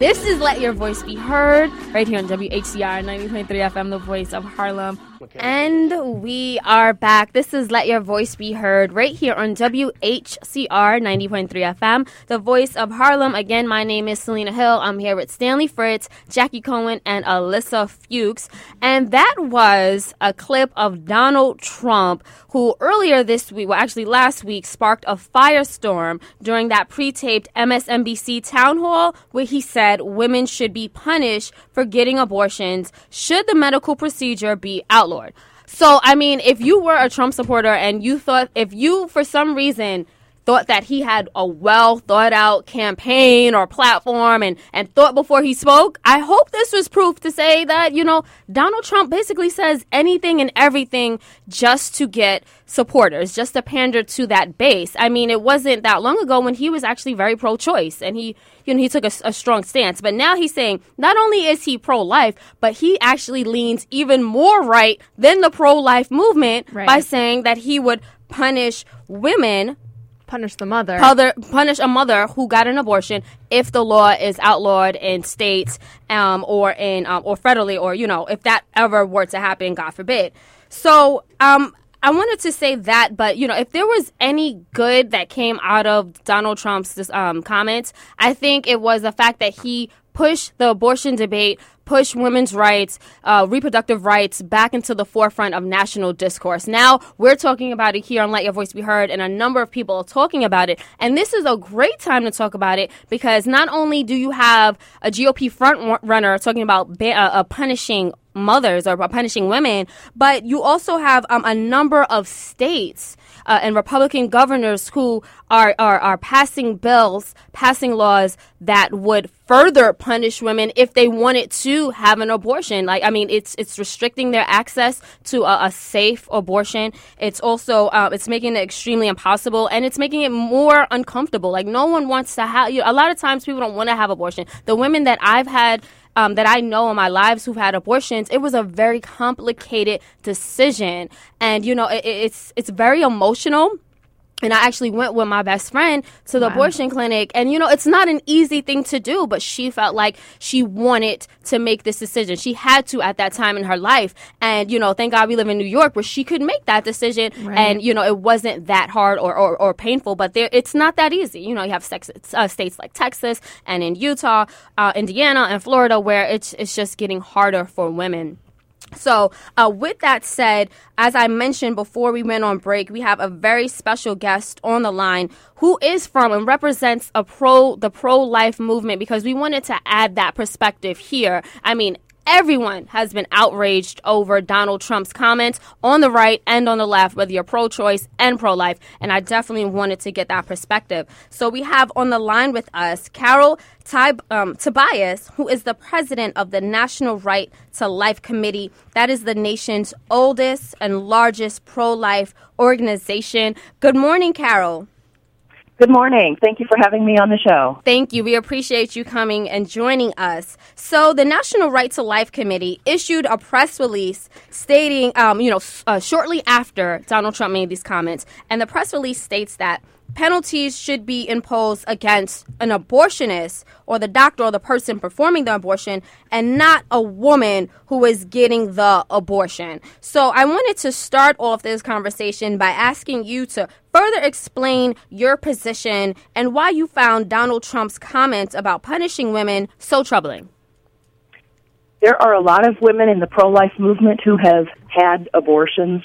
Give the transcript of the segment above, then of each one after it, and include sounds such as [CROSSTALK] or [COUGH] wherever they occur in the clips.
This is Let Your Voice Be Heard right here on WHCR 90.3 FM, the voice of Harlem. And we are back. This is Let Your Voice Be Heard right here on WHCR 90.3 FM, the voice of Harlem. Again, my name is Selena Hill. I'm here with Stanley Fritz, Jackie Cohen, and Alyssa Fuchs. And that was a clip of Donald Trump, who earlier this week, well, actually last week, sparked a firestorm during that pre taped MSNBC town hall where he said women should be punished for getting abortions should the medical procedure be outlawed. So, I mean, if you were a Trump supporter and you thought, if you for some reason thought that he had a well thought out campaign or platform and, and thought before he spoke, I hope this was proof to say that, you know, Donald Trump basically says anything and everything just to get supporters, just to pander to that base. I mean, it wasn't that long ago when he was actually very pro choice and he, you know, he took a, a strong stance. But now he's saying not only is he pro life, but he actually leans even more right than the pro life movement Right. by saying that he would punish women Punish the mother. Other, punish a mother who got an abortion if the law is outlawed in states um, or in um, or federally or you know if that ever were to happen, God forbid. So um, I wanted to say that, but you know if there was any good that came out of Donald Trump's um, comments, I think it was the fact that he pushed the abortion debate, pushed women's rights, uh, reproductive rights back into the forefront of national discourse. Now we're talking about it here on Let Your Voice Be Heard, and a number of people are talking about it. And this is a great time to talk about it because not only do you have a GOP front runner talking about ba- uh, uh, punishing mothers or punishing women, but you also have um, a number of states uh, and Republican governors who are, are are passing bills, passing laws that would further punish women if they wanted to have an abortion. Like, I mean, it's it's restricting their access to a, a safe abortion. It's also uh, it's making it extremely impossible, and it's making it more uncomfortable. Like, no one wants to have. You know, a lot of times, people don't want to have abortion. The women that I've had um, that I know in my lives who've had abortions, it was a very complicated decision, and you know, it, it's it's very emotional. And I actually went with my best friend to the abortion clinic. And, you know, it's not an easy thing to do, but she felt like she wanted to make this decision. She had to at that time in her life. And, you know, thank God we live in New York where she could make that decision. And, you know, it wasn't that hard or, or, or painful, but there, it's not that easy. You know, you have sex, uh, states like Texas and in Utah, uh, Indiana, and Florida where it's, it's just getting harder for women. So, uh, with that said, as I mentioned before we went on break, we have a very special guest on the line who is from and represents a pro the pro life movement because we wanted to add that perspective here. I mean, everyone has been outraged over Donald Trump's comments on the right and on the left, whether you're pro choice and pro life. And I definitely wanted to get that perspective. So we have on the line with us Carol Ty- um, Tobias, who is the president of the National Right to Life Committee. That is the nation's oldest and largest pro life organization. Good morning, Carol. Good morning. Thank you for having me on the show. Thank you. We appreciate you coming and joining us. So, the National Right to Life Committee issued a press release stating, um, you know, uh, shortly after Donald Trump made these comments, and the press release states that penalties should be imposed against an abortionist or the doctor or the person performing the abortion and not a woman who is getting the abortion. So I wanted to start off this conversation by asking you to further explain your position and why you found Donald Trump's comments about punishing women so troubling. There are a lot of women in the pro life movement who have had abortions,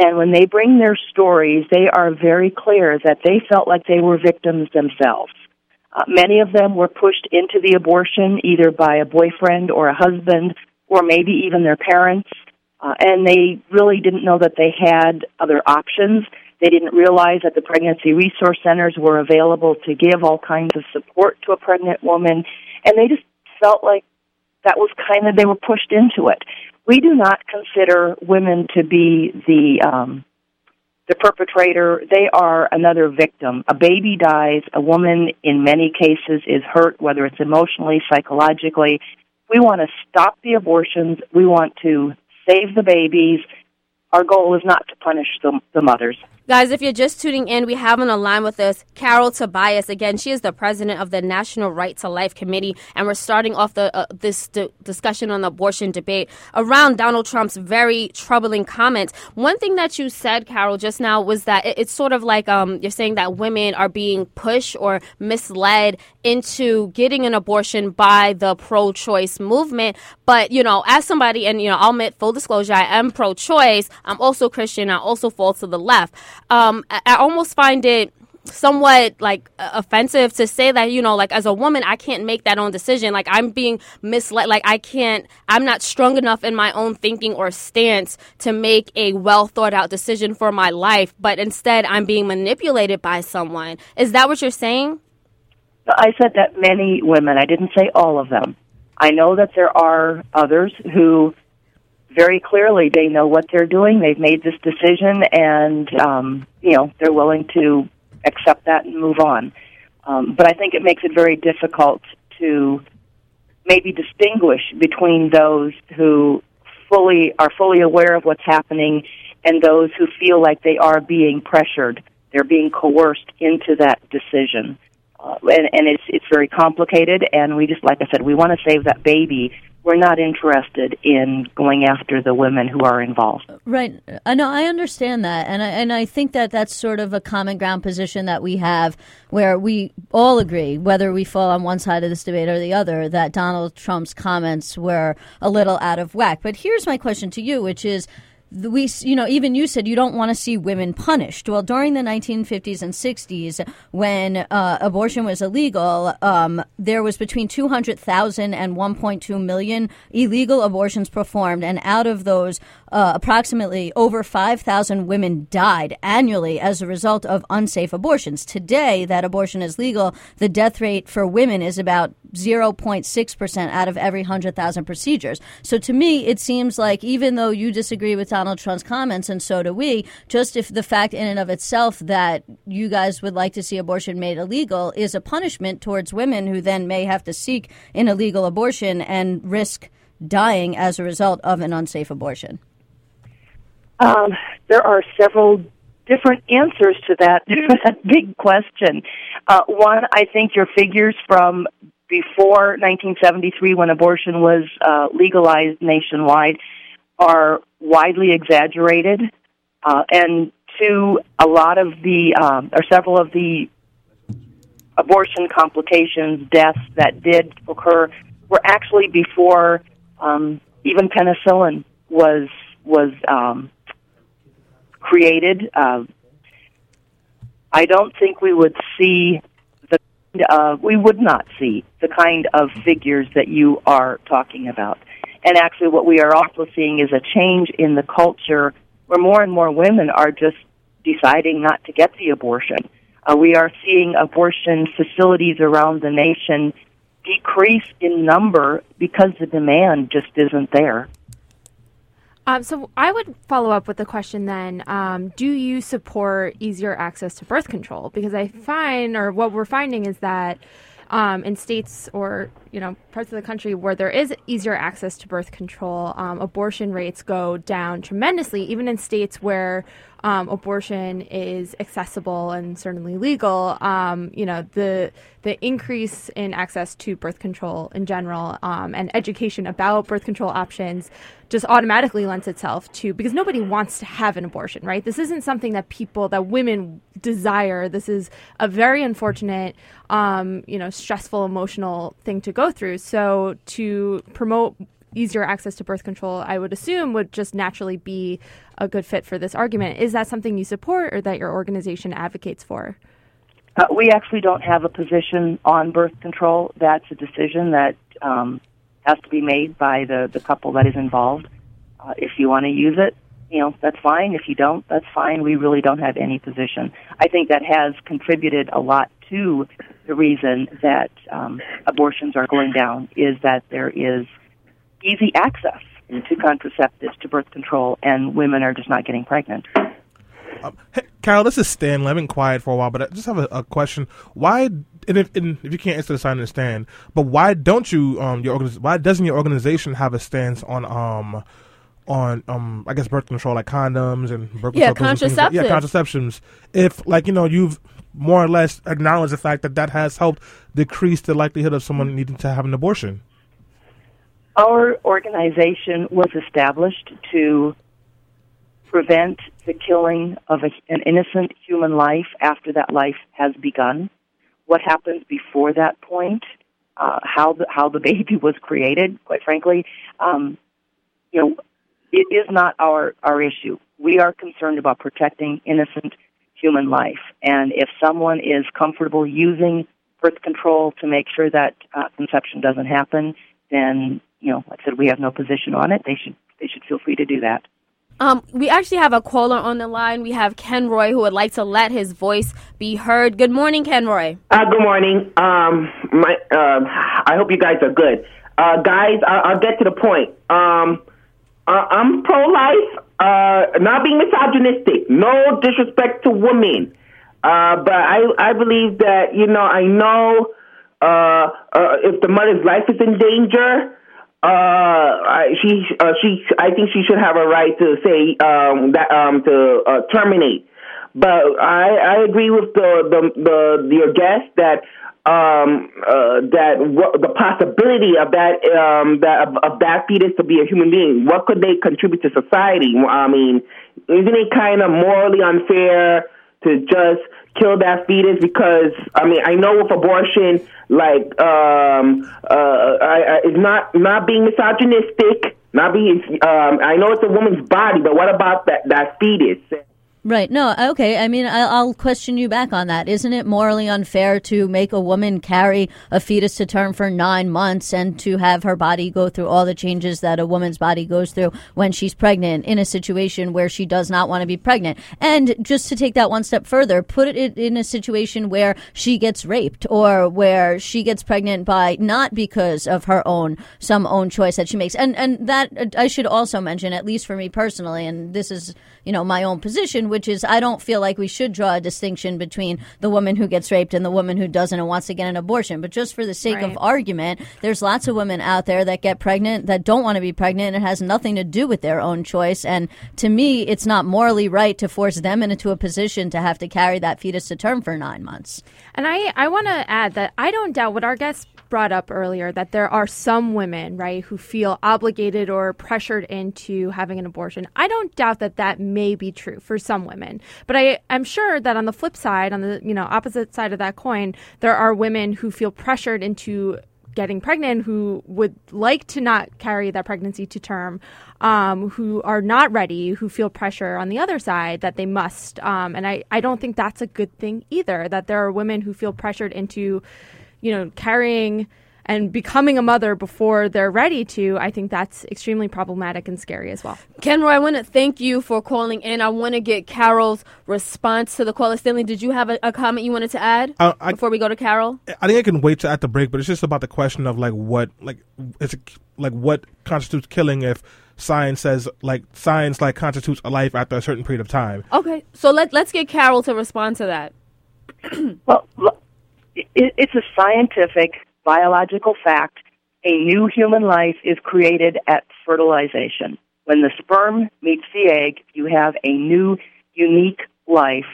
and when they bring their stories, they are very clear that they felt like they were victims themselves. Uh, many of them were pushed into the abortion either by a boyfriend or a husband, or maybe even their parents, uh, and they really didn't know that they had other options. They didn't realize that the pregnancy resource centers were available to give all kinds of support to a pregnant woman, and they just felt like that was kind of they were pushed into it. We do not consider women to be the um, the perpetrator. They are another victim. A baby dies. A woman, in many cases, is hurt, whether it's emotionally, psychologically. We want to stop the abortions. We want to save the babies. Our goal is not to punish the, the mothers. Guys, if you're just tuning in, we have on the line with us Carol Tobias. Again, she is the president of the National Right to Life Committee, and we're starting off the uh, this d- discussion on the abortion debate around Donald Trump's very troubling comments. One thing that you said, Carol, just now was that it, it's sort of like um, you're saying that women are being pushed or misled into getting an abortion by the pro-choice movement. But you know, as somebody, and you know, I'll admit full disclosure, I am pro-choice. I'm also Christian. I also fall to the left. Um, I, I almost find it somewhat like offensive to say that you know like as a woman i can't make that own decision. Like i'm being misled like i can't i'm not strong enough in my own thinking or stance to make a well thought out decision for my life but instead i'm being manipulated by someone. Is that what you're saying? I said that many women i didn't say all of them. I know that there are others who very clearly they know what they're doing. They've made this decision, and um, you know they're willing to accept that and move on. Um, but I think it makes it very difficult to maybe distinguish between those who fully are fully aware of what's happening and those who feel like they are being pressured. They're being coerced into that decision. Uh, and, and it's it's very complicated, and we just, like I said, we want to save that baby we're not interested in going after the women who are involved. Right. I know. I understand that, and I, and I think that that's sort of a common ground position that we have, where we all agree, whether we fall on one side of this debate or the other, that Donald Trump's comments were a little out of whack. But here's my question to you, which is we, you know, even you said you don't want to see women punished. Well, during the 1950s and 60s, when uh, abortion was illegal, um, there was between 200,000 and 1.2 million illegal abortions performed, and out of those, uh, approximately over 5,000 women died annually as a result of unsafe abortions. Today, that abortion is legal. The death rate for women is about 0.6% out of every 100,000 procedures. So to me, it seems like even though you disagree with Donald Trump's comments, and so do we, just if the fact in and of itself that you guys would like to see abortion made illegal is a punishment towards women who then may have to seek an illegal abortion and risk dying as a result of an unsafe abortion. Um, there are several different answers to that, [LAUGHS] that big question. Uh, one, I think your figures from before 1973, when abortion was uh, legalized nationwide, are widely exaggerated. Uh, and two, a lot of the, um, or several of the abortion complications, deaths that did occur, were actually before um, even penicillin was was um, created. Uh, I don't think we would see the uh, we would not see the kind of figures that you are talking about. And actually, what we are also seeing is a change in the culture where more and more women are just deciding not to get the abortion. Uh, we are seeing abortion facilities around the nation decrease in number because the demand just isn't there. Um, so I would follow up with the question then: um, Do you support easier access to birth control? Because I find, or what we're finding, is that um, in states or you know parts of the country where there is easier access to birth control, um, abortion rates go down tremendously. Even in states where um, abortion is accessible and certainly legal, um, you know the the increase in access to birth control in general um, and education about birth control options just automatically lends itself to because nobody wants to have an abortion, right? This isn't something that people that women desire. This is a very unfortunate, um, you know, stressful, emotional thing to go through. So to promote easier access to birth control, I would assume would just naturally be a good fit for this argument. Is that something you support or that your organization advocates for? Uh, we actually don't have a position on birth control. That's a decision that um, has to be made by the, the couple that is involved. Uh, if you want to use it, you know, that's fine. If you don't, that's fine. We really don't have any position. I think that has contributed a lot to the reason that um, abortions are going down is that there is easy access to contraceptives, to birth control, and women are just not getting pregnant. Um, hey, Carol, this is Stan. I've been quiet for a while, but I just have a, a question. Why, and if, and if, you can't answer this, I understand. But why don't you, um, your organiz- why doesn't your organization have a stance on, um, on um I guess birth control like condoms and birth Yeah, control pills and like- yeah contraceptions if like you know you've more or less acknowledged the fact that that has helped decrease the likelihood of someone needing to have an abortion. Our organization was established to prevent the killing of a, an innocent human life after that life has begun. What happens before that point, uh, how the how the [LAUGHS] baby was created, quite frankly, um, you know, it is not our our issue. We are concerned about protecting innocent human life, and if someone is comfortable using birth control to make sure that uh, conception doesn't happen, then you know, like I said, we have no position on it. They should they should feel free to do that. Um, we actually have a caller on the line. We have Ken Roy who would like to let his voice be heard. Good morning, Ken Roy. Uh, good morning. Um, my, uh, I hope you guys are good. Uh, guys, I- I'll get to the point. Um, uh, I'm pro-life, uh, not being misogynistic. No disrespect to women. Uh, but I, I believe that, you know, I know, uh, uh, if the mother's life is in danger, uh, she, uh, she, I think she should have a right to say, um, that, um, to, uh, terminate. But I, I agree with the, the, the, your guest that, um, uh, that what, the possibility of that, um, that, of, of that fetus to be a human being, what could they contribute to society? I mean, isn't it kind of morally unfair to just kill that fetus because I mean I know with abortion like um uh I, I it's not not being misogynistic not being um I know it's a woman's body but what about that that fetus Right. No, okay. I mean, I'll question you back on that. Isn't it morally unfair to make a woman carry a fetus to term for nine months and to have her body go through all the changes that a woman's body goes through when she's pregnant in a situation where she does not want to be pregnant? And just to take that one step further, put it in a situation where she gets raped or where she gets pregnant by not because of her own, some own choice that she makes. And, and that I should also mention, at least for me personally, and this is, you know, my own position, which is I don't feel like we should draw a distinction between the woman who gets raped and the woman who doesn't and wants to get an abortion. But just for the sake of argument, there's lots of women out there that get pregnant that don't want to be pregnant and it has nothing to do with their own choice. And to me, it's not morally right to force them into a position to have to carry that fetus to term for nine months. And I, I want to add that I don't doubt what our guest brought up earlier that there are some women, right, who feel obligated or pressured into having an abortion. I don't doubt that that may be true for some women. But I, I'm sure that on the flip side, on the, you know, opposite side of that coin, there are women who feel pressured into getting pregnant who would like to not carry that pregnancy to term, um, who are not ready, who feel pressure on the other side that they must. Um, and I, I don't think that's a good thing either, that there are women who feel pressured into, you know, carrying and becoming a mother before they're ready to. I think that's extremely problematic and scary as well. Kenroy, I want to thank you for calling in. I want to get Carol's response to the caller. Stanley, did you have a, a comment you wanted to add Uh, I- before we go to Carol? I think I can wait to at the break, but it's just about the question of like what like it's like what constitutes killing if science says like science like constitutes a life after a certain period of time. Okay, so let let's get Carol to respond to that. [CLEARS THROAT] Well, it, it's a scientific, biological fact. A new human life is created at fertilization. When the sperm meets the egg, you have a new, unique life,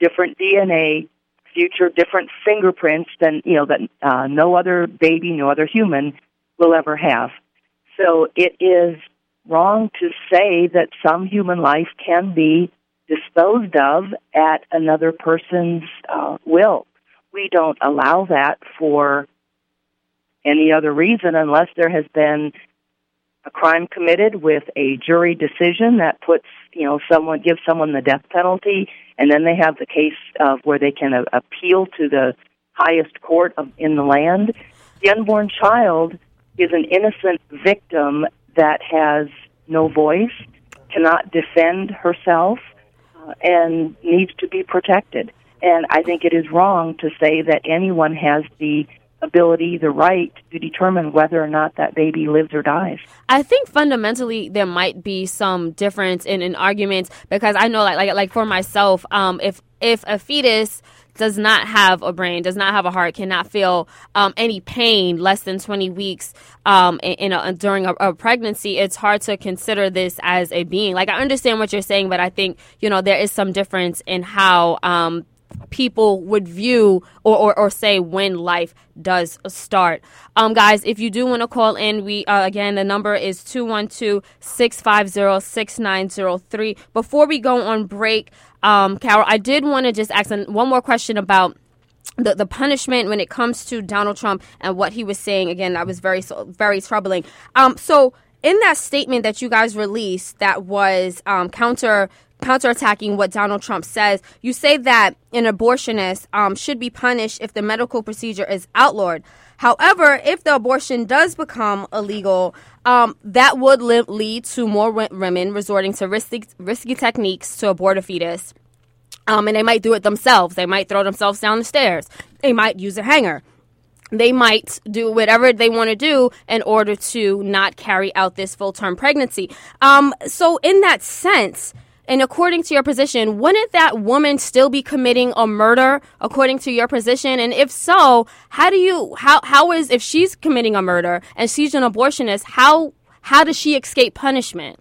different DNA, future different fingerprints than you know that uh, no other baby, no other human will ever have. So it is wrong to say that some human life can be disposed of at another person's uh, will. We don't allow that for any other reason unless there has been a crime committed with a jury decision that puts, you know, someone gives someone the death penalty, and then they have the case of where they can uh, appeal to the highest court of, in the land. The unborn child is an innocent victim that has no voice, cannot defend herself, uh, and needs to be protected. And I think it is wrong to say that anyone has the ability, the right to determine whether or not that baby lives or dies. I think fundamentally there might be some difference in, in arguments because I know like like like for myself, um, if if a fetus does not have a brain, does not have a heart, cannot feel um, any pain less than 20 weeks um, in, a, during a, a, pregnancy, it's hard to consider this as a being. Like, I understand what you're saying, but I think, you know, there is some difference in how um, people would view or, or, or, say when life does start. Um, guys, if you do want to call in, we uh, again the number is 212-650-6903. Before we go on break, um, Carol, I did want to just ask one more question about the, the punishment when it comes to Donald Trump and what he was saying. Again, that was very very troubling. Um, so in that statement that you guys released, that was um, counter counterattacking what Donald Trump says. You say that an abortionist um, should be punished if the medical procedure is outlawed. However, if the abortion does become illegal, um, that would li- lead to more women resorting to risky, risky techniques to abort a fetus. Um, and they might do it themselves. They might throw themselves down the stairs. They might use a hanger. They might do whatever they want to do in order to not carry out this full term pregnancy. Um, so, in that sense, and according to your position, wouldn't that woman still be committing a murder according to your position? And if so, how do you how how is if she's committing a murder and she's an abortionist, how how does she escape punishment?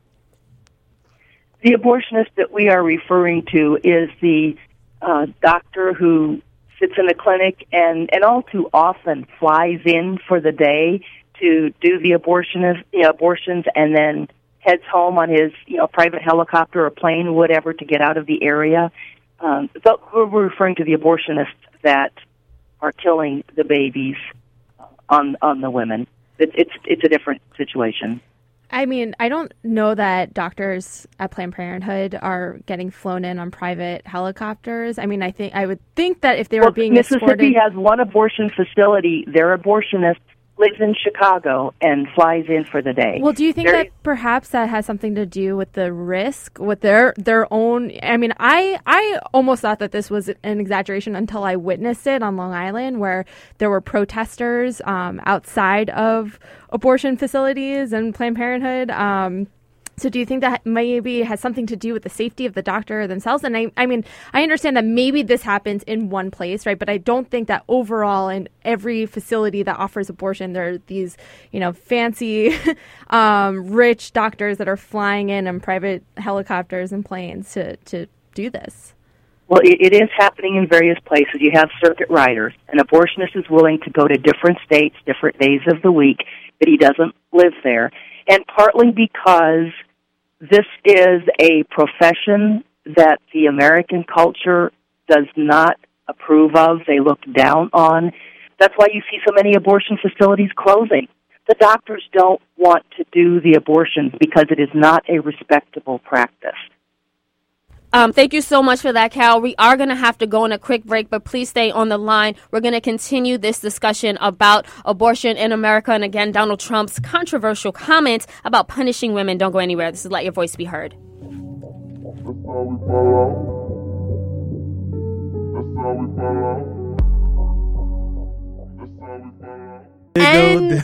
The abortionist that we are referring to is the uh, doctor who sits in the clinic and and all too often flies in for the day to do the abortionist know, abortions and then heads home on his you know private helicopter or plane, whatever, to get out of the area. Um, but we're referring to the abortionists that are killing the babies on on the women. It, it's it's a different situation. I mean, I don't know that doctors at Planned Parenthood are getting flown in on private helicopters. I mean, I think I would think that if they well, were being Mississippi escorted, has one abortion facility. Their abortionists lives in Chicago and flies in for the day. Well, do you think that perhaps that has something to do with the risk with their their own? I mean, I I almost thought that this was an exaggeration until I witnessed it on Long Island, where there were protesters um, outside of abortion facilities and Planned Parenthood. Um, so do you think that maybe has something to do with the safety of the doctor themselves? And I, I mean, I understand that maybe this happens in one place, right? But I don't think that overall in every facility that offers abortion, there are these, you know, fancy, [LAUGHS] um, rich doctors that are flying in on private helicopters and planes to, to do this. Well, it, it is happening in various places. You have circuit riders. An abortionist is willing to go to different states, different days of the week, but he doesn't live there and partly because this is a profession that the American culture does not approve of, they look down on. That's why you see so many abortion facilities closing. The doctors don't want to do the abortions because it is not a respectable practice. Um, thank you so much for that, Cal. We are going to have to go on a quick break, but please stay on the line. We're going to continue this discussion about abortion in America and again, Donald Trump's controversial comments about punishing women. Don't go anywhere. This is Let Your Voice Be Heard. And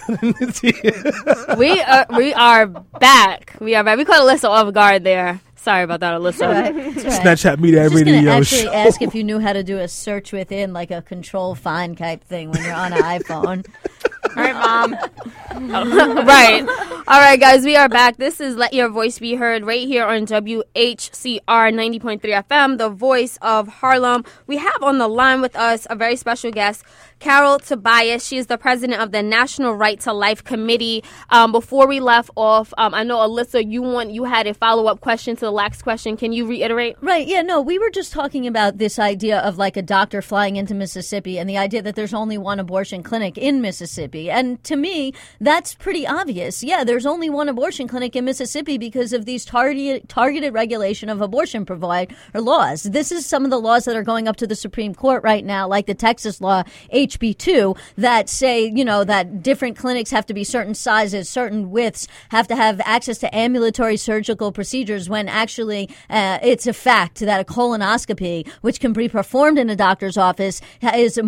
[LAUGHS] we are we are back. We are back. We caught Alyssa off guard there. Sorry about that, Alyssa. Right. Right. Snapchat media every day. I was actually ask if you knew how to do a search within, like a control find type thing when you're on an iPhone. [LAUGHS] All right, mom. [LAUGHS] right. All right, guys, we are back. This is Let Your Voice Be Heard right here on WHCR 90.3 FM, the voice of Harlem. We have on the line with us a very special guest, Carol Tobias. She is the president of the National Right to Life Committee. Um, before we left off, um, I know Alyssa, you want you had a follow up question to the last question. Can you reiterate? Right. Yeah. No, we were just talking about this idea of like a doctor flying into Mississippi and the idea that there's only one abortion clinic in Mississippi. And to me, that's pretty obvious. Yeah, there's only one abortion clinic in Mississippi because of these targeted targeted regulation of abortion provide or laws. This is some of the laws that are going up to the Supreme Court right now, like the Texas law HB two that say you know that different clinics have to be certain sizes, certain widths, have to have access to ambulatory surgical procedures. When actually uh, it's a fact that a colonoscopy, which can be performed in a doctor's office, is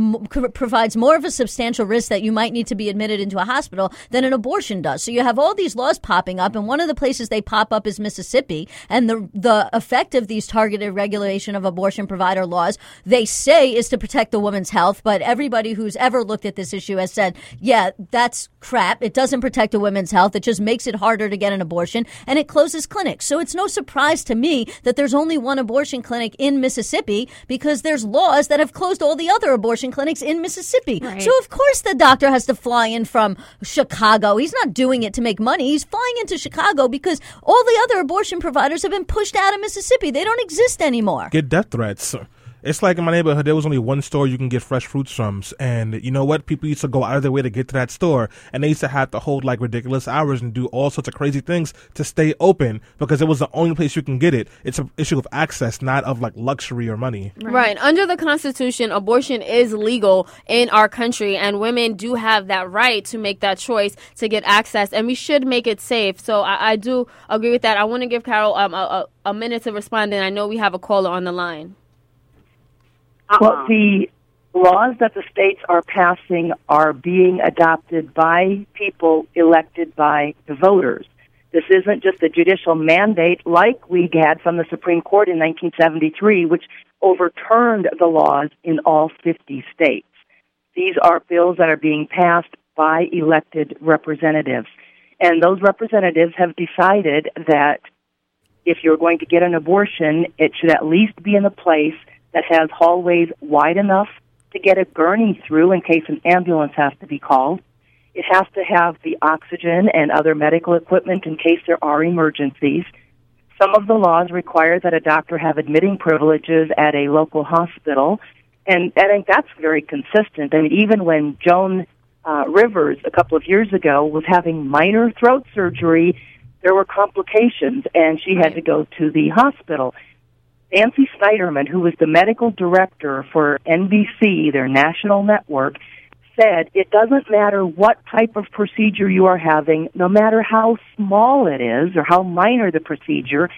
provides more of a substantial risk that you might need to be admitted into a hospital than an abortion does. So you have all these laws popping up, and one of the places they pop up is Mississippi. And the the effect of these targeted regulation of abortion provider laws, they say, is to protect the woman's health. But everybody who's ever looked at this issue has said, yeah, that's crap. It doesn't protect a woman's health. It just makes it harder to get an abortion, and it closes clinics. So it's no surprise to me that there's only one abortion clinic in Mississippi because there's laws that have closed all the other abortion clinics in Mississippi. Right. So of course the doctor has to fly in from Chicago. He's not doing it to make money. He's flying into Chicago because all the other abortion providers have been pushed out of Mississippi. They don't exist anymore. Get death threats. It's like in my neighborhood, there was only one store you can get fresh fruits from. And you know what? People used to go out of their way to get to that store. And they used to have to hold like ridiculous hours and do all sorts of crazy things to stay open because it was the only place you can get it. It's an issue of access, not of like luxury or money. Right. right. Under the Constitution, abortion is legal in our country, and women do have that right to make that choice to get access. And we should make it safe. So I, I do agree with that. I want to give Carol um, a, a, a minute to respond, and I know we have a caller on the line. Uh-uh. Well, the laws that the states are passing are being adopted by people elected by the voters. This isn't just a judicial mandate like we had from the Supreme Court in 1973, which overturned the laws in all 50 states. These are bills that are being passed by elected representatives. And those representatives have decided that if you're going to get an abortion, it should at least be in a place that has hallways wide enough to get a gurney through in case an ambulance has to be called. It has to have the oxygen and other medical equipment in case there are emergencies. Some of the laws require that a doctor have admitting privileges at a local hospital, and I think that's very consistent. I mean, even when Joan uh, Rivers a couple of years ago was having minor throat surgery, there were complications, and she had to go to the hospital. Nancy Snyderman, who was the medical director for NBC, their national network, said it doesn't matter what type of procedure you are having, no matter how small it is or how minor the procedure,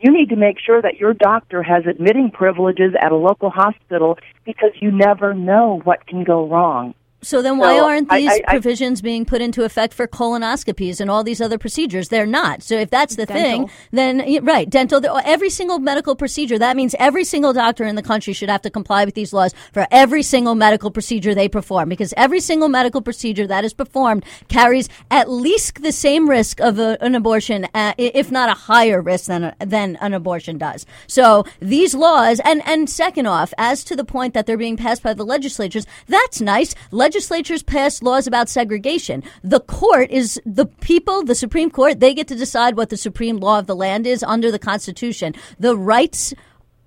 you need to make sure that your doctor has admitting privileges at a local hospital because you never know what can go wrong. So then, why so aren't these I, I, provisions being put into effect for colonoscopies and all these other procedures? They're not. So if that's the dental. thing, then right, dental. Every single medical procedure. That means every single doctor in the country should have to comply with these laws for every single medical procedure they perform, because every single medical procedure that is performed carries at least the same risk of a, an abortion, uh, if not a higher risk than a, than an abortion does. So these laws, and and second off, as to the point that they're being passed by the legislatures, that's nice. Leg- legislatures pass laws about segregation. The court is the people, the Supreme Court, they get to decide what the supreme law of the land is under the Constitution. The rights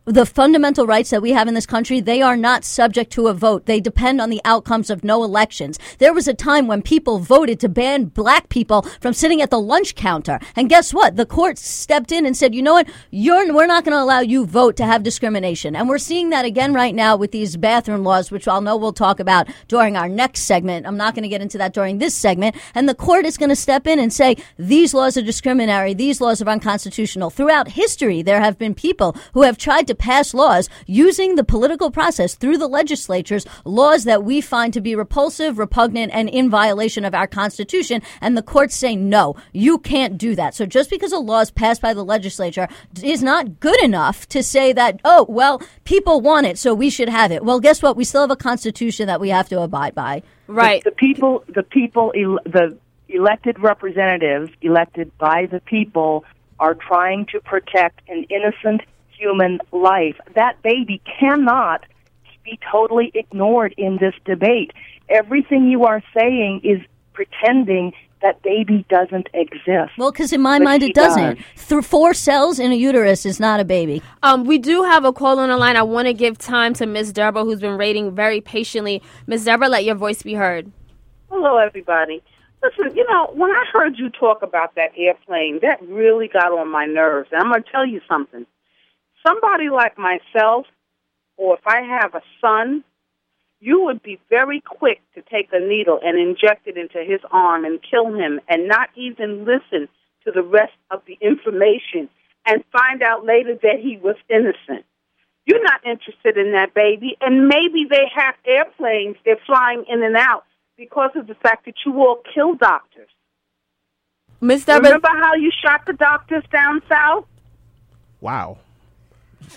the fundamental rights that we have in this country, they are not subject to a vote. They depend on the outcomes of no elections. There was a time when people voted to ban black people from sitting at the lunch counter. And guess what? The court stepped in and said, you know what? You're, we're not going to allow you vote to have discrimination. And we're seeing that again right now with these bathroom laws, which I'll know we'll talk about during our next segment. I'm not going to get into that during this segment. And the court is going to step in and say, these laws are discriminatory. These laws are unconstitutional. Throughout history, there have been people who have tried to pass laws using the political process through the legislatures, laws that we find to be repulsive, repugnant, and in violation of our Constitution. And the courts say, no, you can't do that. So just because a law is passed by the legislature is not good enough to say that, oh, well, people want it, so we should have it. Well, guess what? We still have a Constitution that we have to abide by. Right. The, the people, the people, the elected representatives elected by the people are trying to protect an innocent human life. That baby cannot be totally ignored in this debate. Everything you are saying is pretending that baby doesn't exist. Well, because in my mind it doesn't. Does. Through four cells in a uterus is not a baby. Um, we do have a call on the line. I want to give time to Ms. Deborah, who's been waiting very patiently. Ms. Deborah, let your voice be heard. Hello, everybody. Listen, you know, when I heard you talk about that airplane, that really got on my nerves. And I'm going to tell you something. Somebody like myself, or if I have a son, you would be very quick to take a needle and inject it into his arm and kill him and not even listen to the rest of the information and find out later that he was innocent. You're not interested in that baby, and maybe they have airplanes they're flying in and out because of the fact that you all kill doctors. Miss Deborah, Remember how you shot the doctors down south? Wow.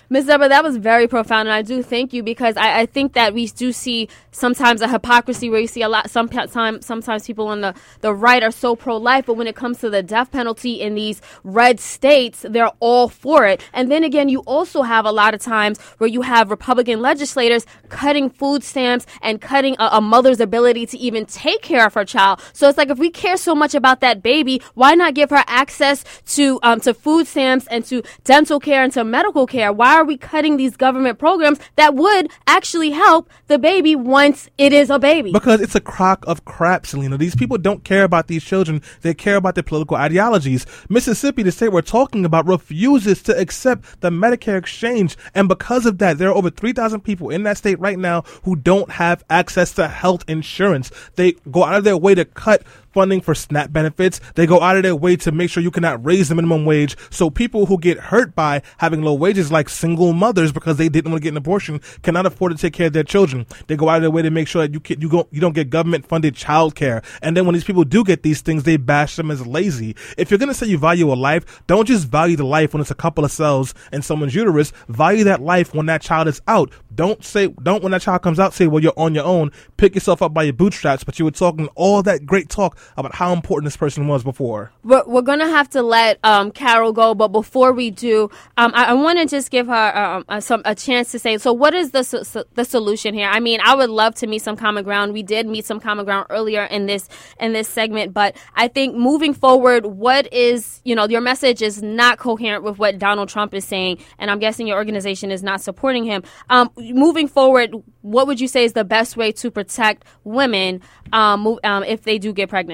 Ms. Deborah, that was very profound, and I do thank you because I, I think that we do see sometimes a hypocrisy where you see a lot. Sometimes, sometimes people on the, the right are so pro life, but when it comes to the death penalty in these red states, they're all for it. And then again, you also have a lot of times where you have Republican legislators cutting food stamps and cutting a, a mother's ability to even take care of her child. So it's like if we care so much about that baby, why not give her access to um, to food stamps and to dental care and to medical care? Why are we cutting these government programs that would actually help the baby once it is a baby? Because it's a crock of crap, Selena. These people don't care about these children. They care about their political ideologies. Mississippi, the state we're talking about, refuses to accept the Medicare exchange. And because of that, there are over 3,000 people in that state right now who don't have access to health insurance. They go out of their way to cut funding for SNAP benefits. They go out of their way to make sure you cannot raise the minimum wage. So people who get hurt by having low wages, like single mothers because they didn't want to get an abortion, cannot afford to take care of their children. They go out of their way to make sure that you can, you go, you don't get government funded child care. And then when these people do get these things, they bash them as lazy. If you're to say you value a life, don't just value the life when it's a couple of cells in someone's uterus. Value that life when that child is out. Don't say, don't when that child comes out say, well, you're on your own. Pick yourself up by your bootstraps. But you were talking all that great talk about how important this person was before. We're, we're going to have to let um, Carol go, but before we do, um, I, I want to just give her um, a, some a chance to say. So, what is the so, the solution here? I mean, I would love to meet some common ground. We did meet some common ground earlier in this in this segment, but I think moving forward, what is you know your message is not coherent with what Donald Trump is saying, and I'm guessing your organization is not supporting him. Um, moving forward, what would you say is the best way to protect women um, um, if they do get pregnant?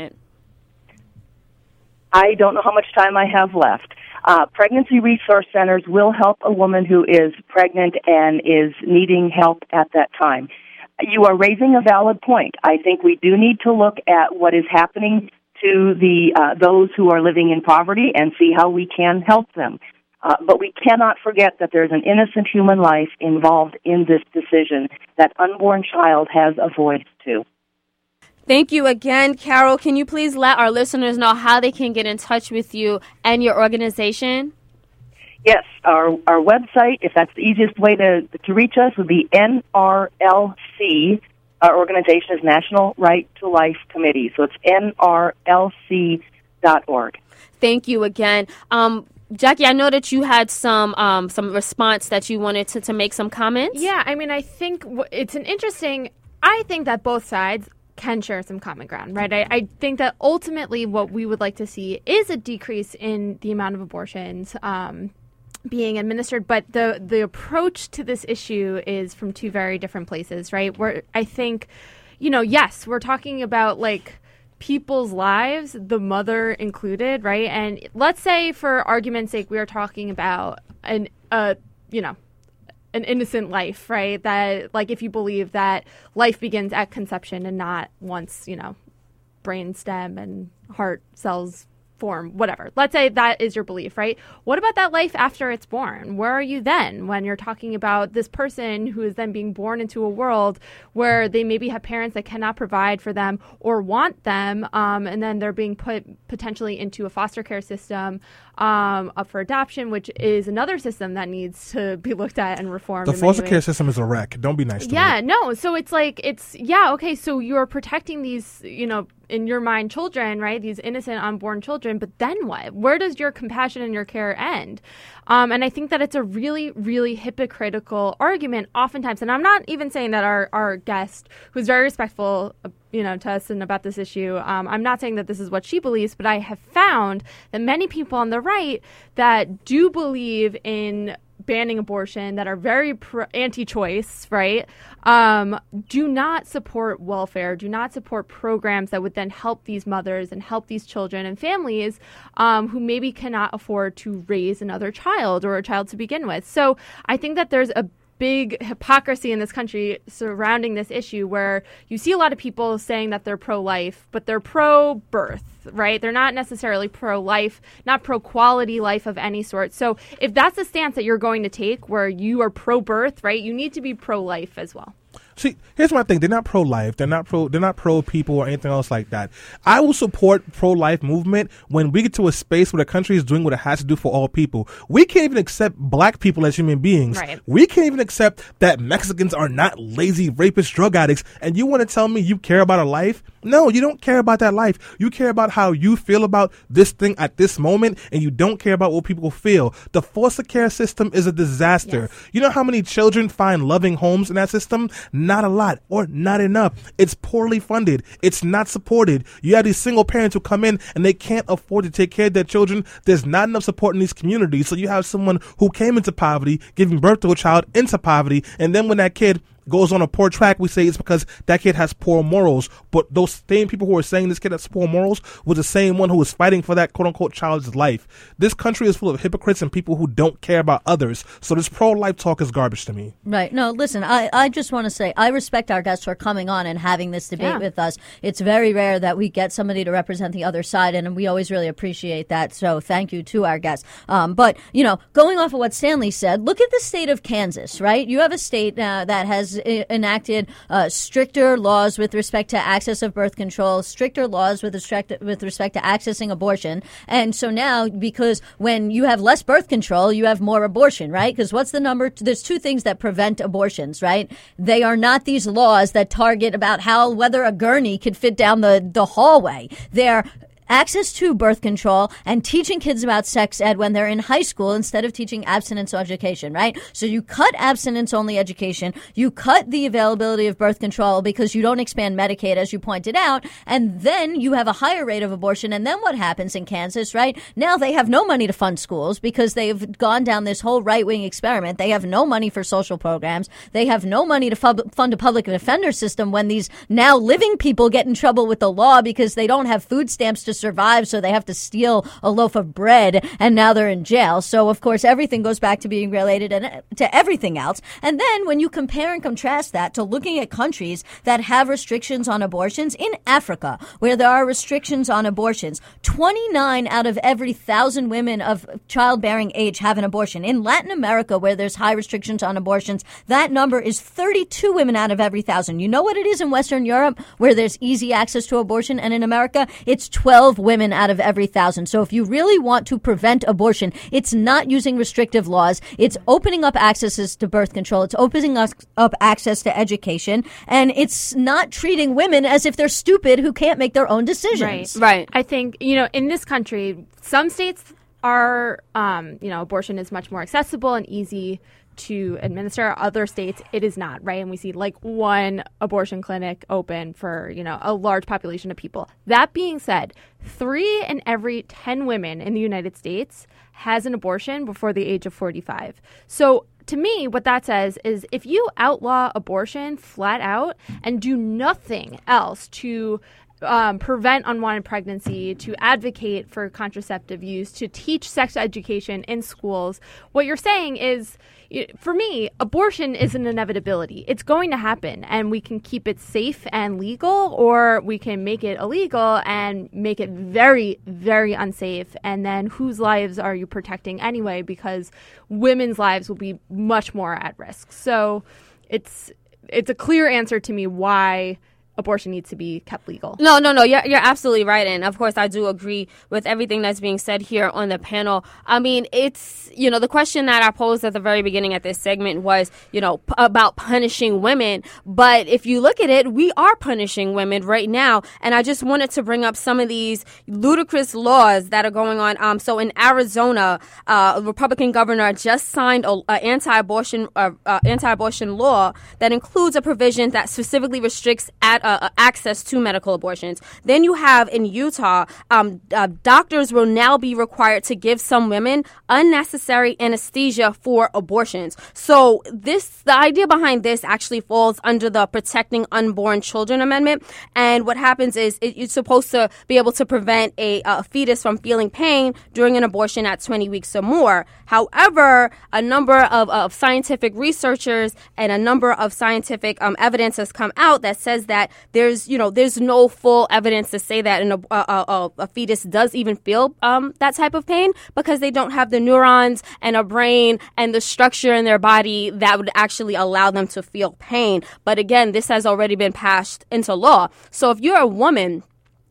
I don't know how much time I have left. Uh, pregnancy resource centers will help a woman who is pregnant and is needing help at that time. You are raising a valid point. I think we do need to look at what is happening to the uh, those who are living in poverty and see how we can help them. Uh, but we cannot forget that there's an innocent human life involved in this decision that unborn child has a voice to. Thank you again, Carol. Can you please let our listeners know how they can get in touch with you and your organization? Yes, our our website, if that's the easiest way to to reach us, would be NRLC. Our organization is National Right to Life Committee, so it's nrlc.org. Thank you again. Um, Jackie, I know that you had some um, some response that you wanted to, to make some comments. Yeah, I mean, I think w- it's an interesting. I think that both sides can share some common ground, right? I, I, think that ultimately what we would like to see is a decrease in the amount of abortions um, being administered, but the the approach to this issue is from two very different places, right? Where I think, you know, yes, we're talking about like people's lives, the mother included, right? And let's say, for argument's sake, we are talking about an uh, you know an innocent life, right? That like if you believe that life begins at conception and not once, you know, brain stem and heart cells form, whatever. Let's say that is your belief, right? What about that life after it's born? Where are you then when you're talking about this person who is then being born into a world where they maybe have parents that cannot provide for them or want them, um, and then they're being put potentially into a foster care system um, up for adoption, which is another system that needs to be looked at and reformed. The foster care system is a wreck. Don't be nice to yeah, me. no. So it's like it's yeah, okay. So you're protecting these, you know, in your mind, children, right? These innocent unborn children. But then what? Where does your compassion and your care end? Um, and I think that it's a really, really hypocritical argument, oftentimes. And I'm not even saying that our our guest, who's very respectful you know, to us and about this issue. Um, I'm not saying that this is what she believes, but I have found that many people on the right that do believe in banning abortion, that are very pro- anti-choice, right? Um, do not support welfare, do not support programs that would then help these mothers and help these children and families um, who maybe cannot afford to raise another child or a child to begin with. So I think that there's a big hypocrisy in this country surrounding this issue where you see a lot of people saying that they're pro life, but they're pro birth, right? They're not necessarily pro life, not pro quality life of any sort. So if that's the stance that you're going to take where you are pro birth, right, you need to be pro life as well. See, here's my thing. They're not pro life. They're not pro. They're not pro people or anything else like that. I will support pro life movement when we get to a space where the country is doing what it has to do for all people. We can't even accept black people as human beings. Right. We can't even accept that Mexicans are not lazy rapist drug addicts. And you want to tell me you care about a life? No, you don't care about that life. You care about how you feel about this thing at this moment, and you don't care about what people feel. The foster care system is a disaster. You know how many children find loving homes in that system? Not a lot or not enough. It's poorly funded. It's not supported. You have these single parents who come in and they can't afford to take care of their children. There's not enough support in these communities. So you have someone who came into poverty, giving birth to a child into poverty, and then when that kid goes on a poor track, we say it's because that kid has poor morals. But those same people who are saying this kid has poor morals was the same one who was fighting for that quote unquote child's life. This country is full of hypocrites and people who don't care about others. So this pro life talk is garbage to me. Right. No, listen, I, I just want to say I respect our guests for coming on and having this debate Yeah. with us. It's very rare that we get somebody to represent the other side, and we always really appreciate that. So thank you to our guests. Um, but, you know, going off of what Stanley said, look at the state of Kansas, right? You have a state uh, that has enacted uh, stricter laws with respect to access of birth control, stricter laws with respect with respect to accessing abortion. And so now, because when you have less birth control, you have more abortion, right? Because what's the number? There's two things that prevent abortions, right? They are not these laws that target about how whether a gurney could fit down the the hallway. They're access to birth control and teaching kids about sex ed when they're in high school instead of teaching abstinence education, right? So you cut abstinence only education, you cut the availability of birth control because you don't expand Medicaid, as you pointed out, and then you have a higher rate of abortion. And then what happens in Kansas, right? Now they have no money to fund schools because they've gone down this whole right wing experiment. They have no money for social programs. They have no money to fub- fund a public defender system when these now living people get in trouble with the law because they don't have food stamps to survive, so they have to steal a loaf of bread, and now they're in jail. So, of course, everything goes back to being related and uh, to everything else. And then when you compare and contrast that to looking at countries that have restrictions on abortions in Africa, where there are restrictions on abortions, 29 out of every thousand women of childbearing age have an abortion. In Latin America, where there's high restrictions on abortions, that number is 32 women out of every thousand. You know what it is in Western Europe, where there's easy access to abortion, and in America, it's 12 women out of every thousand. So if you really want to prevent abortion, it's not using restrictive laws. It's opening up accesses to birth control. It's opening us up access to education, and it's not treating women as if they're stupid who can't make their own decisions. Right. Right. I think, you know, in this country, some states are, um, you know, abortion is much more accessible and easy to administer. Other states, it is not, right? And we see like one abortion clinic open for, you know, a large population of people. That being said, three in every 10 women in the United States has an abortion before the age of 45. So to me, what that says is if you outlaw abortion flat out and do nothing else to um, prevent unwanted pregnancy, to advocate for contraceptive use, to teach sex education in schools, what you're saying is, for me, abortion is an inevitability. It's going to happen, and we can keep it safe and legal, or we can make it illegal and make it very, very unsafe. And then whose lives are you protecting anyway? Because women's lives will be much more at risk. So it's it's a clear answer to me why abortion needs to be kept legal. No, no, no. You're you're absolutely right, and of course, I do agree with everything that's being said here on the panel. I mean, it's you know the question that I posed at the very beginning at this segment was you know p- about punishing women, but if you look at it, we are punishing women right now, and I just wanted to bring up some of these ludicrous laws that are going on. Um, so in Arizona, uh, a Republican governor just signed a, a anti-abortion uh, uh, anti-abortion law that includes a provision that specifically restricts at uh, access to medical abortions. Then you have in Utah, um, uh, doctors will now be required to give some women unnecessary anesthesia for abortions. So this, the idea behind this actually falls under the Protecting Unborn Children Amendment. And what happens is it, it's supposed to be able to prevent a, a fetus from feeling pain during an abortion at 20 weeks or more. However, a number of, of scientific researchers and a number of scientific um, evidence has come out that says that there's, you know, there's no full evidence to say that an, a, a, a fetus does even feel um, that type of pain because they don't have the neurons and a brain and the structure in their body that would actually allow them to feel pain. But again, this has already been passed into law. So if you're a woman,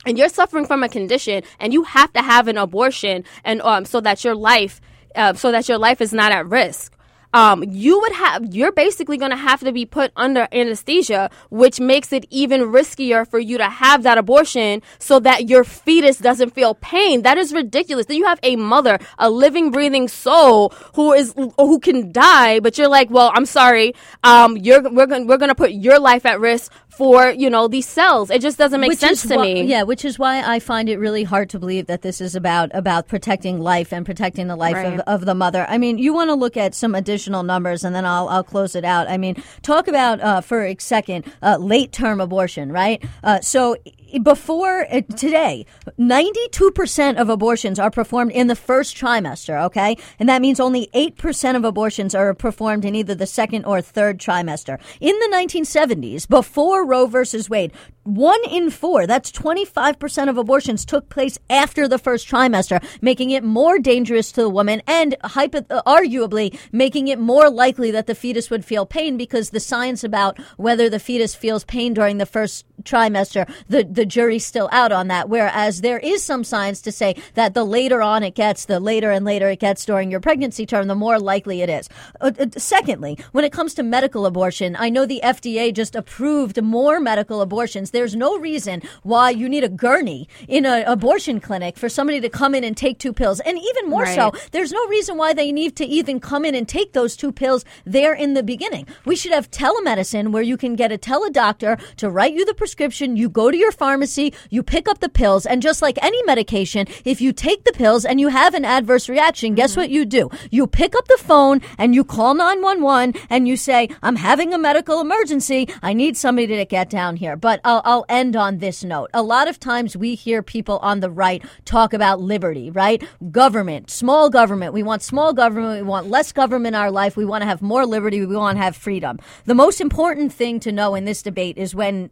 and you're suffering from a condition and you have to have an abortion and um, so that your life uh, so that your life is not at risk um, you would have you're basically going to have to be put under anesthesia which makes it even riskier for you to have that abortion so that your fetus doesn't feel pain. That is ridiculous. Then you have a mother a living breathing soul who is who can die but you're like well i'm sorry. Um, you're we're going we're going to put your life at risk for you know these cells. It just doesn't make which sense to why, me. Yeah, which is why I find it really hard to believe that this is about about protecting life and protecting the life Right. of, of the mother. I mean, you want to look at some additional numbers, and then I'll I'll close it out. I mean, talk about uh, for a second uh, late term abortion, right? Uh, so. Before uh, today, 92% of abortions are performed in the first trimester, okay? And that means only 8% of abortions are performed in either the second or third trimester. In the 1970s, before Roe versus Wade, one in four, that's 25% of abortions took place after the first trimester, making it more dangerous to the woman and hypo- uh, arguably making it more likely that the fetus would feel pain because the science about whether the fetus feels pain during the first trimester, the, the jury's still out on that. Whereas there is some science to say that the later on it gets, the later and later it gets during your pregnancy term, the more likely it is. Uh, uh, secondly, when it comes to medical abortion, I know the FDA just approved more medical abortions. There's no reason why you need a gurney in an abortion clinic for somebody to come in and take two pills. And even more so, there's no reason why they need to even come in and take those two pills there in the beginning. We should have telemedicine where you can get a teledoctor to write you the prescription. You go to your pharmacy, you pick up the pills, and just like any medication, if you take the pills and you have an adverse reaction, guess mm-hmm. what you do? You pick up the phone and you call 911 and you say, I'm having a medical emergency. I need somebody to get down here. But I'll, I'll end on this note. A lot of times we hear people on the right talk about liberty, right? Government, small government. We want small government. We want less government in our life. We want to have more liberty. We want to have freedom. The most important thing to know in this debate is when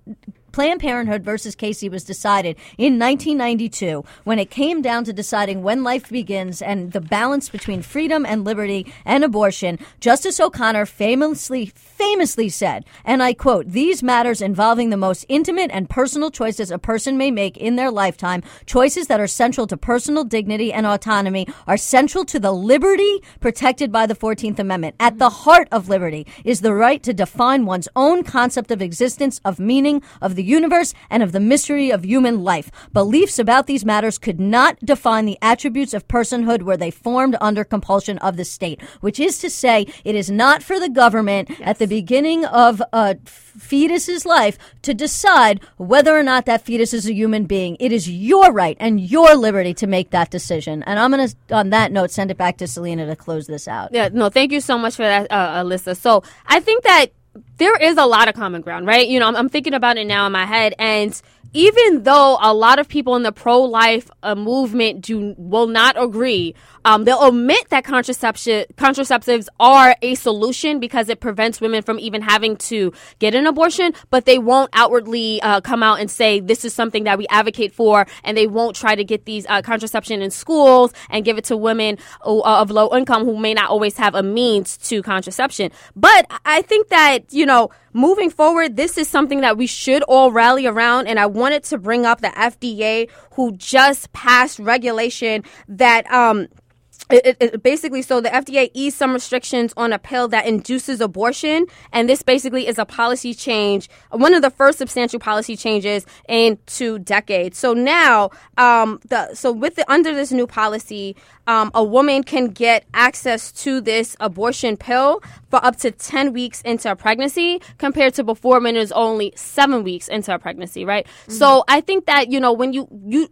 Planned Parenthood versus Casey was decided in 1992 when it came down to deciding when life begins and the balance between freedom and liberty and abortion. Justice O'Connor famously famously said, and I quote, "These matters involving the most intimate and personal choices a person may make in their lifetime, choices that are central to personal dignity and autonomy, are central to the liberty protected by the 14th Amendment. At the heart of liberty is the right to define one's own concept of existence, of meaning, of the universe, and of the mystery of human life. Beliefs about these matters could not define the attributes of personhood where they formed under compulsion of the state, which is to say, it is not for the government at the beginning of a fetus's life to decide whether or not that fetus is a human being. It is your right and your liberty to make that decision. And I'm going to, on that note, send it back to Selena to close this out. Yeah, no, thank you so much for that, uh, Alyssa. So I think that there is a lot of common ground, right? You know, I'm, I'm thinking about it now in my head, and even though a lot of people in the pro-life uh, movement do will not agree, um, they'll admit that contraception contraceptives are a solution because it prevents women from even having to get an abortion, but they won't outwardly uh, come out and say this is something that we advocate for, and they won't try to get these uh, contraception in schools and give it to women uh, of low income who may not always have a means to contraception. But I think that you know moving forward, this is something that we should all rally around. And I wanted to bring up the FDA who just passed regulation that, um, it, it, it basically so the FDA eased some restrictions on a pill that induces abortion, and this basically is a policy change, one of the first substantial policy changes in two decades. So now, um, the so with the under this new policy, um, a woman can get access to this abortion pill for up to ten weeks into a pregnancy, compared to before when it was only seven weeks into a pregnancy, right? So I think that you know when you you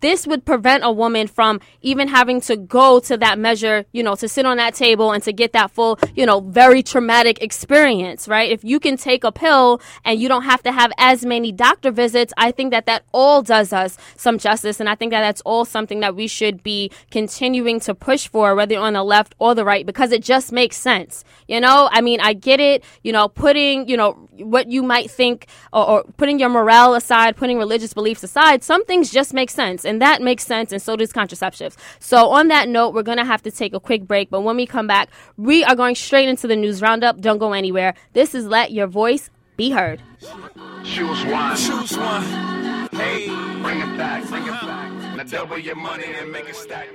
this would prevent a woman from even having to go to that measure, you know, to sit on that table and to get that full, you know, very traumatic experience, right? If you can take a pill and you don't have to have as many doctor visits, I think that that all does us some justice. And I think that that's all something that we should be continuing to push for, whether on the left or the right, because it just makes sense. You know, I mean, I get it, you know, putting, you know, what you might think or, or putting your morale aside, putting religious beliefs aside, some things just make sense. And that makes sense. And so does contraceptives. So on that note, we're going to have to take a quick break. But when we come back, we are going straight into the news roundup. Don't go anywhere. This is Let Your Voice Be Heard. Choose one. Choose one. Hey, bring it back, bring it back. Now double your money and make it stack.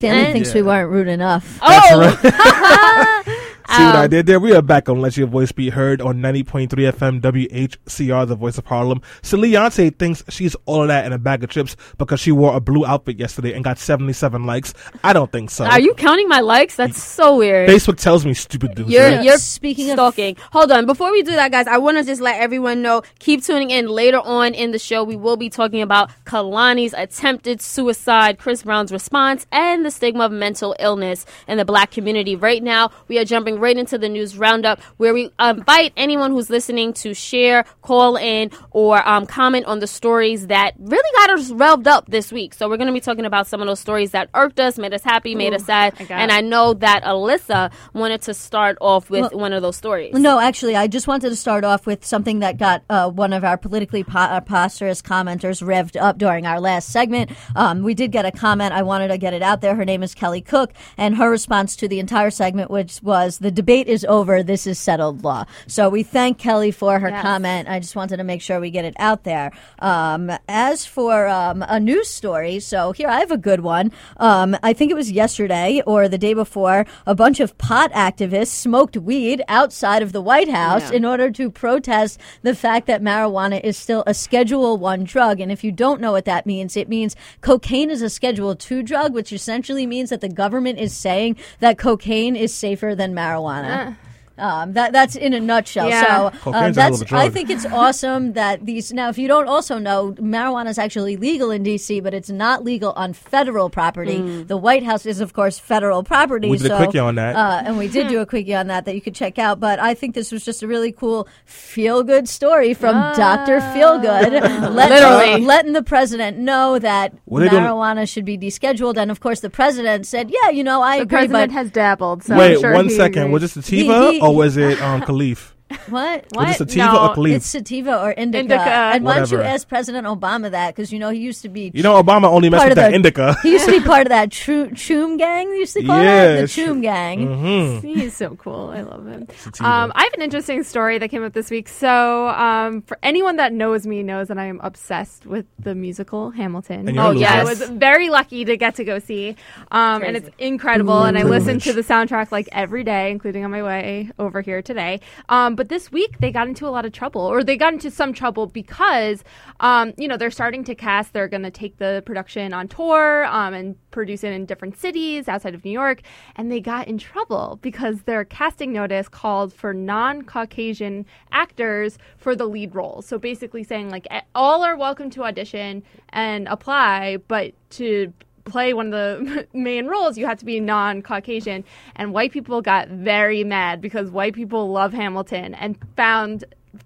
Stanley thinks we weren't rude enough. Oh, [LAUGHS] [LAUGHS] See what I um, did there? We are back on Let Your Voice Be Heard on 90.3 FM WHCR, the voice of Harlem. So Leonce thinks she's all of that in a bag of chips because she wore a blue outfit yesterday and got 77 likes. I don't think so. are you counting my likes? That's so weird. Facebook tells me stupid dudes. You're, right? you're Speaking of- stalking. Hold on. Before we do that, guys, I want to just let everyone know. Keep tuning in. Later on in the show, we will be talking about Kehlani's attempted suicide, Chris Brown's response, and the stigma of mental illness in the black community. Right now, we are jumping right into the news roundup where we invite anyone who's listening to share, call in, or um, comment on the stories that really got us revved up this week. So we're going to be talking about some of those stories that irked us, made us happy, made us sad. I And. I know that Alyssa wanted to start off with one of those stories. No, actually, I just wanted to start off with something that got uh, one of our politically po- uh, commenters revved up during our last segment. Um, we did get a comment. I wanted to get it out there. Her name is Kelly Cook, and her response to the entire segment, which was the debate is over. This is settled law. So we thank Kelly for her Yes. comment. I just wanted to make sure we get it out there. Um, as for um, a news story, so here I have a good one. Um, I think it was yesterday or the day before. A bunch of pot activists smoked weed outside of the White House in order to protest the fact that marijuana is still a Schedule One drug. And if you don't know what that means, it means cocaine is a Schedule Two drug, which essentially means that the government is saying that cocaine is safer than marijuana marijuana. Um, that that's in a nutshell. Yeah. So uh, Cocaine's a hell that's of a I think it's awesome that these now. If you don't also know, marijuana is actually legal in D.C., but it's not legal on federal property. The White House is, of course, federal property. We did a quickie on that. uh, and we did do a quickie on that that you could check out. But I think this was just a really cool feel good story from Doctor Feelgood, [LAUGHS] let, Literally. letting the president know that What are they marijuana should be descheduled. And of course, the president said, "Yeah, you know, I The agree." president But has dabbled. So Wait, I'm sure one he second. agrees. Was it sativa He- he- or was it um, Khalif? What? Was it What? sativa No, or Khalif? It's sativa or indica. Indica. And why don't you Whatever. ask President Obama that? Because you know he used to be. you know, Obama only messed with of that indica. He used to be [LAUGHS] part of that Tru- Choom gang. They used to call Yeah, it the sh- Choom gang. Mm-hmm. He's so cool. I love him. Um, I have an interesting story that came up this week. So, um, for anyone that knows me, knows that I am obsessed with the musical Hamilton. And you're Oh, yeah, I was very lucky to get to go see, um, and it's incredible. and I listen to the soundtrack like every day, including on my way over here today. Um, but this week they got into a lot of trouble, or they got into some trouble because, um, you know, they're starting to cast. They're going to take the production on tour um, and produce it in different cities outside of New York, and they got in trouble because their casting notice called for non-Caucasian actors for the lead roles. So basically saying like all are welcome to audition and apply, but to play one of the [LAUGHS] main roles, you have to be non-Caucasian. And white people got very mad because white people love Hamilton and found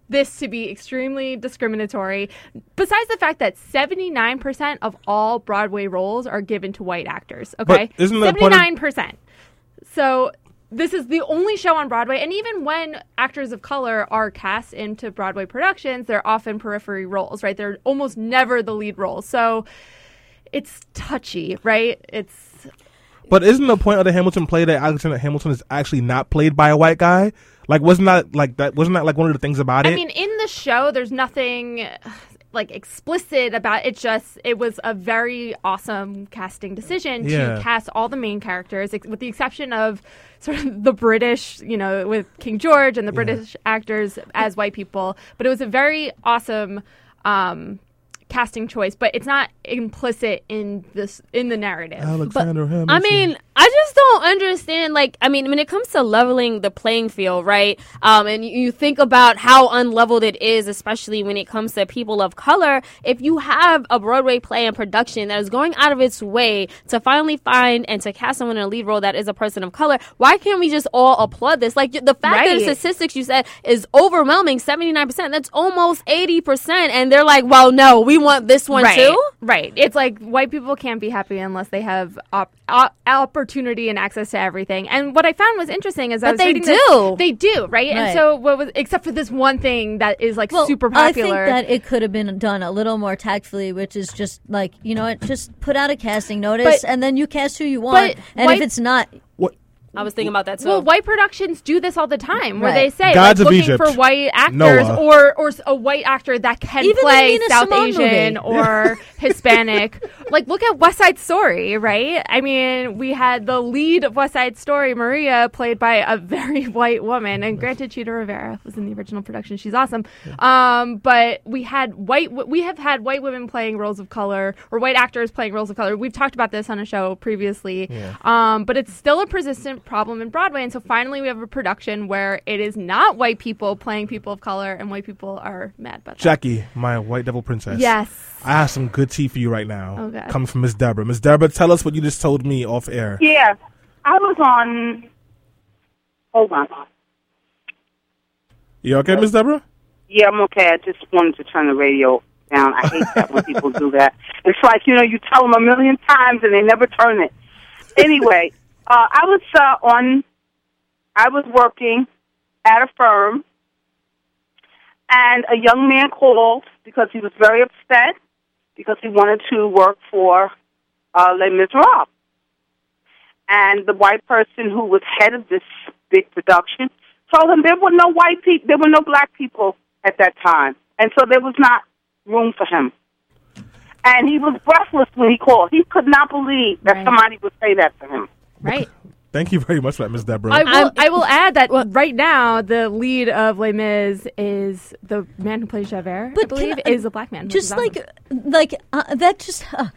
this to be extremely discriminatory. Besides the fact that 79% of all Broadway roles are given to white actors, okay? But isn't that part of- 79%. So this is the only show on Broadway, and even when actors of color are cast into Broadway productions, they're often periphery roles, right? They're almost never the lead role. So it's touchy, right? It's But isn't the point of the Hamilton play that Alexander Hamilton is actually not played by a white guy? Like, wasn't that like that? Wasn't that like one of the things about it? I mean, in the show, there's nothing. like explicit about it. Just it was a very awesome casting decision Yeah. to cast all the main characters, ex- with the exception of sort of the British, you know, with King George and the British actors as white people. But it was a very awesome. Um, casting choice but it's not implicit in this in the narrative Alexander Hamilton. I mean, I just don't understand. Like, I mean, when it comes to leveling the playing field, right? Um, and you, think about how unleveled it is, especially when it comes to people of color. If you have a Broadway play and production that is going out of its way to finally find and to cast someone in a lead role that is a person of color, why can't we just all applaud this? Like, the fact that the statistics you said is overwhelming, seventy nine percent. That's almost eighty percent, and they're like, "Well, no, we want this one right, too." Right. It's like white people can't be happy unless they have op- op- opportunity and access to everything. And what I found was interesting is that they reading this- do. they do, right? And so what was except for this one thing that is like super popular. I think that it could have been done a little more tactfully, which is just like you know, what, just put out a casting notice, But- and then you cast who you want. And white- if it's not, what? I was thinking about that too. well, white productions do this all the time, where Right. they say Gods like, of looking Egypt. for white actors Noah. or or s- a white actor that can Even the play Nina South Simone Asian movie. [LAUGHS] or Hispanic. like, look at West Side Story, right? I mean, we had the lead of West Side Story, Maria, played by a very [LAUGHS] white woman, and granted, Chita Rivera was in the original production. She's awesome, um, but we had white. We have had white women playing roles of color or white actors playing roles of color. We've talked about this on a show previously, um, but it's still a persistent problem in Broadway. And so finally, we have a production where it is not white people playing people of color, and white people are mad about that. Jackie, my white devil princess. Yes. I have some good tea for you right now. Oh, God. Coming from Miss Deborah. Miss Deborah, tell us what you just told me off air. Yeah, I was on. Hold on. You okay, Miss Deborah? Yeah, I'm okay. I just wanted to turn the radio down. I hate that when people do that. [LAUGHS] It's like you know, you tell them a million times and they never turn it. Anyway, uh, I was uh, on. I was working at a firm, and a young man called because he was very upset because he wanted to work for uh, Les Miserables. And the white person who was head of this big production told him there were no white people, there were no black people at that time, and so there was not room for him. And he was breathless when he called. He could not believe that Right. somebody would say that to him. Right. [LAUGHS] Thank you very much for that, Ms. Deborah. I will. I'm- will add that right now the lead of Les Mis is the man who plays Javert. I But can believe I- is a black man. just is awesome. like like uh, that just uh,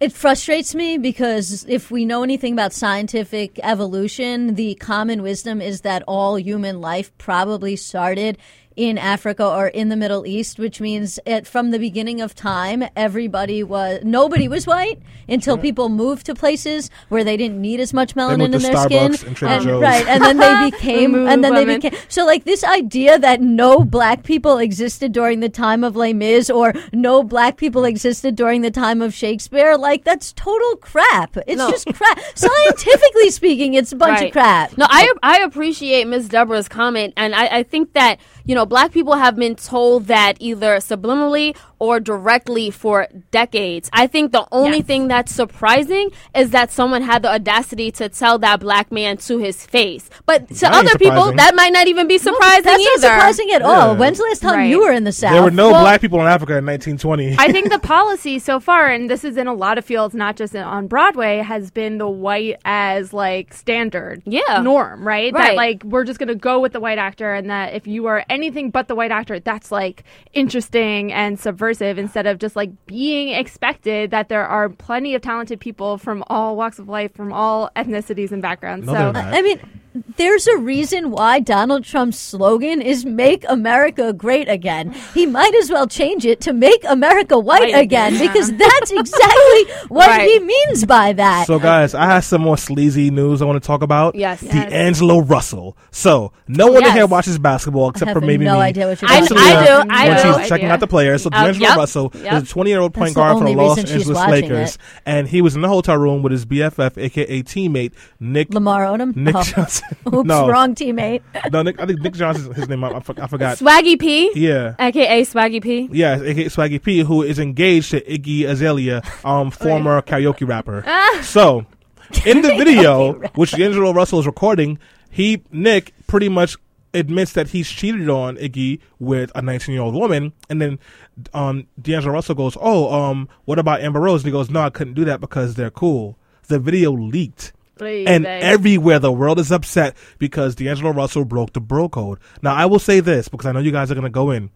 it frustrates me because if we know anything about scientific evolution the common wisdom is that all human life probably started in Africa or in the Middle East, which means it, from the beginning of time, everybody was nobody was white until people moved to places where they didn't need as much melanin went in to their skin, and and, right, and then they [LAUGHS] became, Remove and then they became. So, like this idea that no black people existed during the time of Les Mis, or no black people existed during the time of Shakespeare, like that's total crap. It's No. just crap. Scientifically speaking, it's a bunch Right. of crap. No, I I appreciate Ms. Deborah's comment, and I, I think that you know black people have been told that either subliminally or directly for decades. I think the only Yes. thing that's surprising is that someone had the audacity to tell that black man to his face. But to That other people, that might not even be surprising That's either. not surprising at all. Yeah. When's the last time Right. you were in the South? there were no Well- black people in Africa in 1920. I think the [LAUGHS] policy so far, and this is in a lot of fields, not just on Broadway, has been the white as like standard Yeah. norm, right? That like we're just gonna go with the white actor, and that if you are anything but the white actor, that's like interesting and subversive instead of just like being expected that there are plenty of talented people from all walks of life, from all ethnicities and backgrounds. No, so not. I mean, there's a reason why Donald Trump's slogan is "Make America Great Again." He might as well change it to "Make America White White Again" again, because that's exactly [LAUGHS] what Right. he means by that. So, guys, I have some more sleazy news I want to talk about. Yes. D'Angelo Russell. So, no one in here watches basketball except have for maybe no me. idea what you're I, talking I do. I when do. she's idea. checking out the players. So, Uh, D'Angelo yep. Russell Yep. is a 20 year old That's point the guard for the Los Angeles Lakers. it. And he was in the hotel room with his BFF, aka teammate, Nick. Lamar Odom. Nick Oh. Johnson. [LAUGHS] Oops, no, wrong teammate. [LAUGHS] no, Nick, I think Nick Johnson's his name. I, I I forgot. Swaggy P, Yeah. aka Swaggy P. Yeah, aka Swaggy P, who is engaged to Iggy Azalea, um, [LAUGHS] former karaoke rapper. so, in the video, which D'Angelo Russell is recording, he Nick pretty much admits that he's cheated on Iggy with a 19 year old woman, and then um, D'Angelo Russell goes, "Oh, um, what about Amber Rose?" And he goes, "No, I couldn't do that because they're cool." The video leaked. And everywhere the world is upset because D'Angelo Russell broke the bro code. Now I will say this because I know you guys are gonna go in.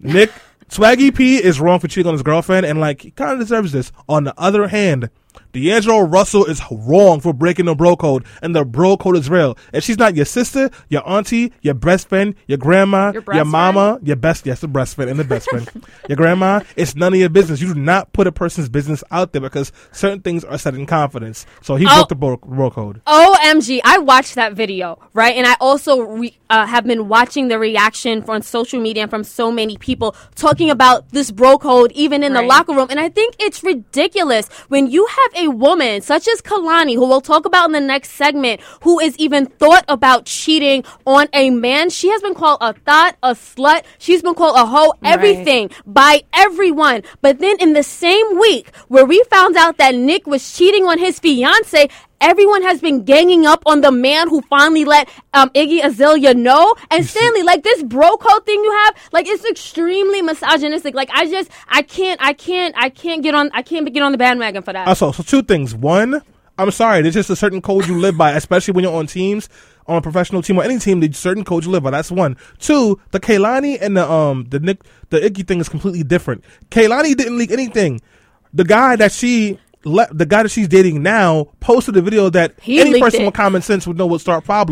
Nick [LAUGHS] Swaggy P is wrong for cheating on his girlfriend, and like he kind of deserves this. On the other hand, D'Angelo Russell is wrong for breaking the bro code, and the bro code is real. If she's not your sister, your auntie, your best friend, your grandma, Your your mama, your best, yes, the best friend and the best friend, [LAUGHS] your grandma, it's none of your business. You do not put a person's business out there because certain things are said in confidence. So he Oh. broke the bro, bro code. OMG, I watched that video, right? And I also re- uh, have been watching the reaction from social media and from so many people talking about this bro code, even in the locker room. And I think it's ridiculous when you have a woman such as Kehlani, who we'll talk about in the next segment, who is even thought about cheating on a man. She has been called a thought, a slut. She's been called a hoe, everything by everyone. But then in the same week where we found out that Nick was cheating on his fiance, everyone has been ganging up on the man who finally let um, Iggy Azalea know. And Stanley, like this bro code thing you have, like it's extremely misogynistic. Like I just, I can't, I can't, I can't get on, I can't get on the bandwagon for that. Also, so two things. One, I'm sorry, there's just a certain code you live by, [LAUGHS] especially when you're on teams, on a professional team or any team. There's certain codes you live by. That's one. Two, the Kehlani and the um the Nick the Iggy thing is completely different. Kehlani didn't leak anything. The guy that she. Le- the guy that she's dating now posted a video that He any person it. with common sense would know would start problems.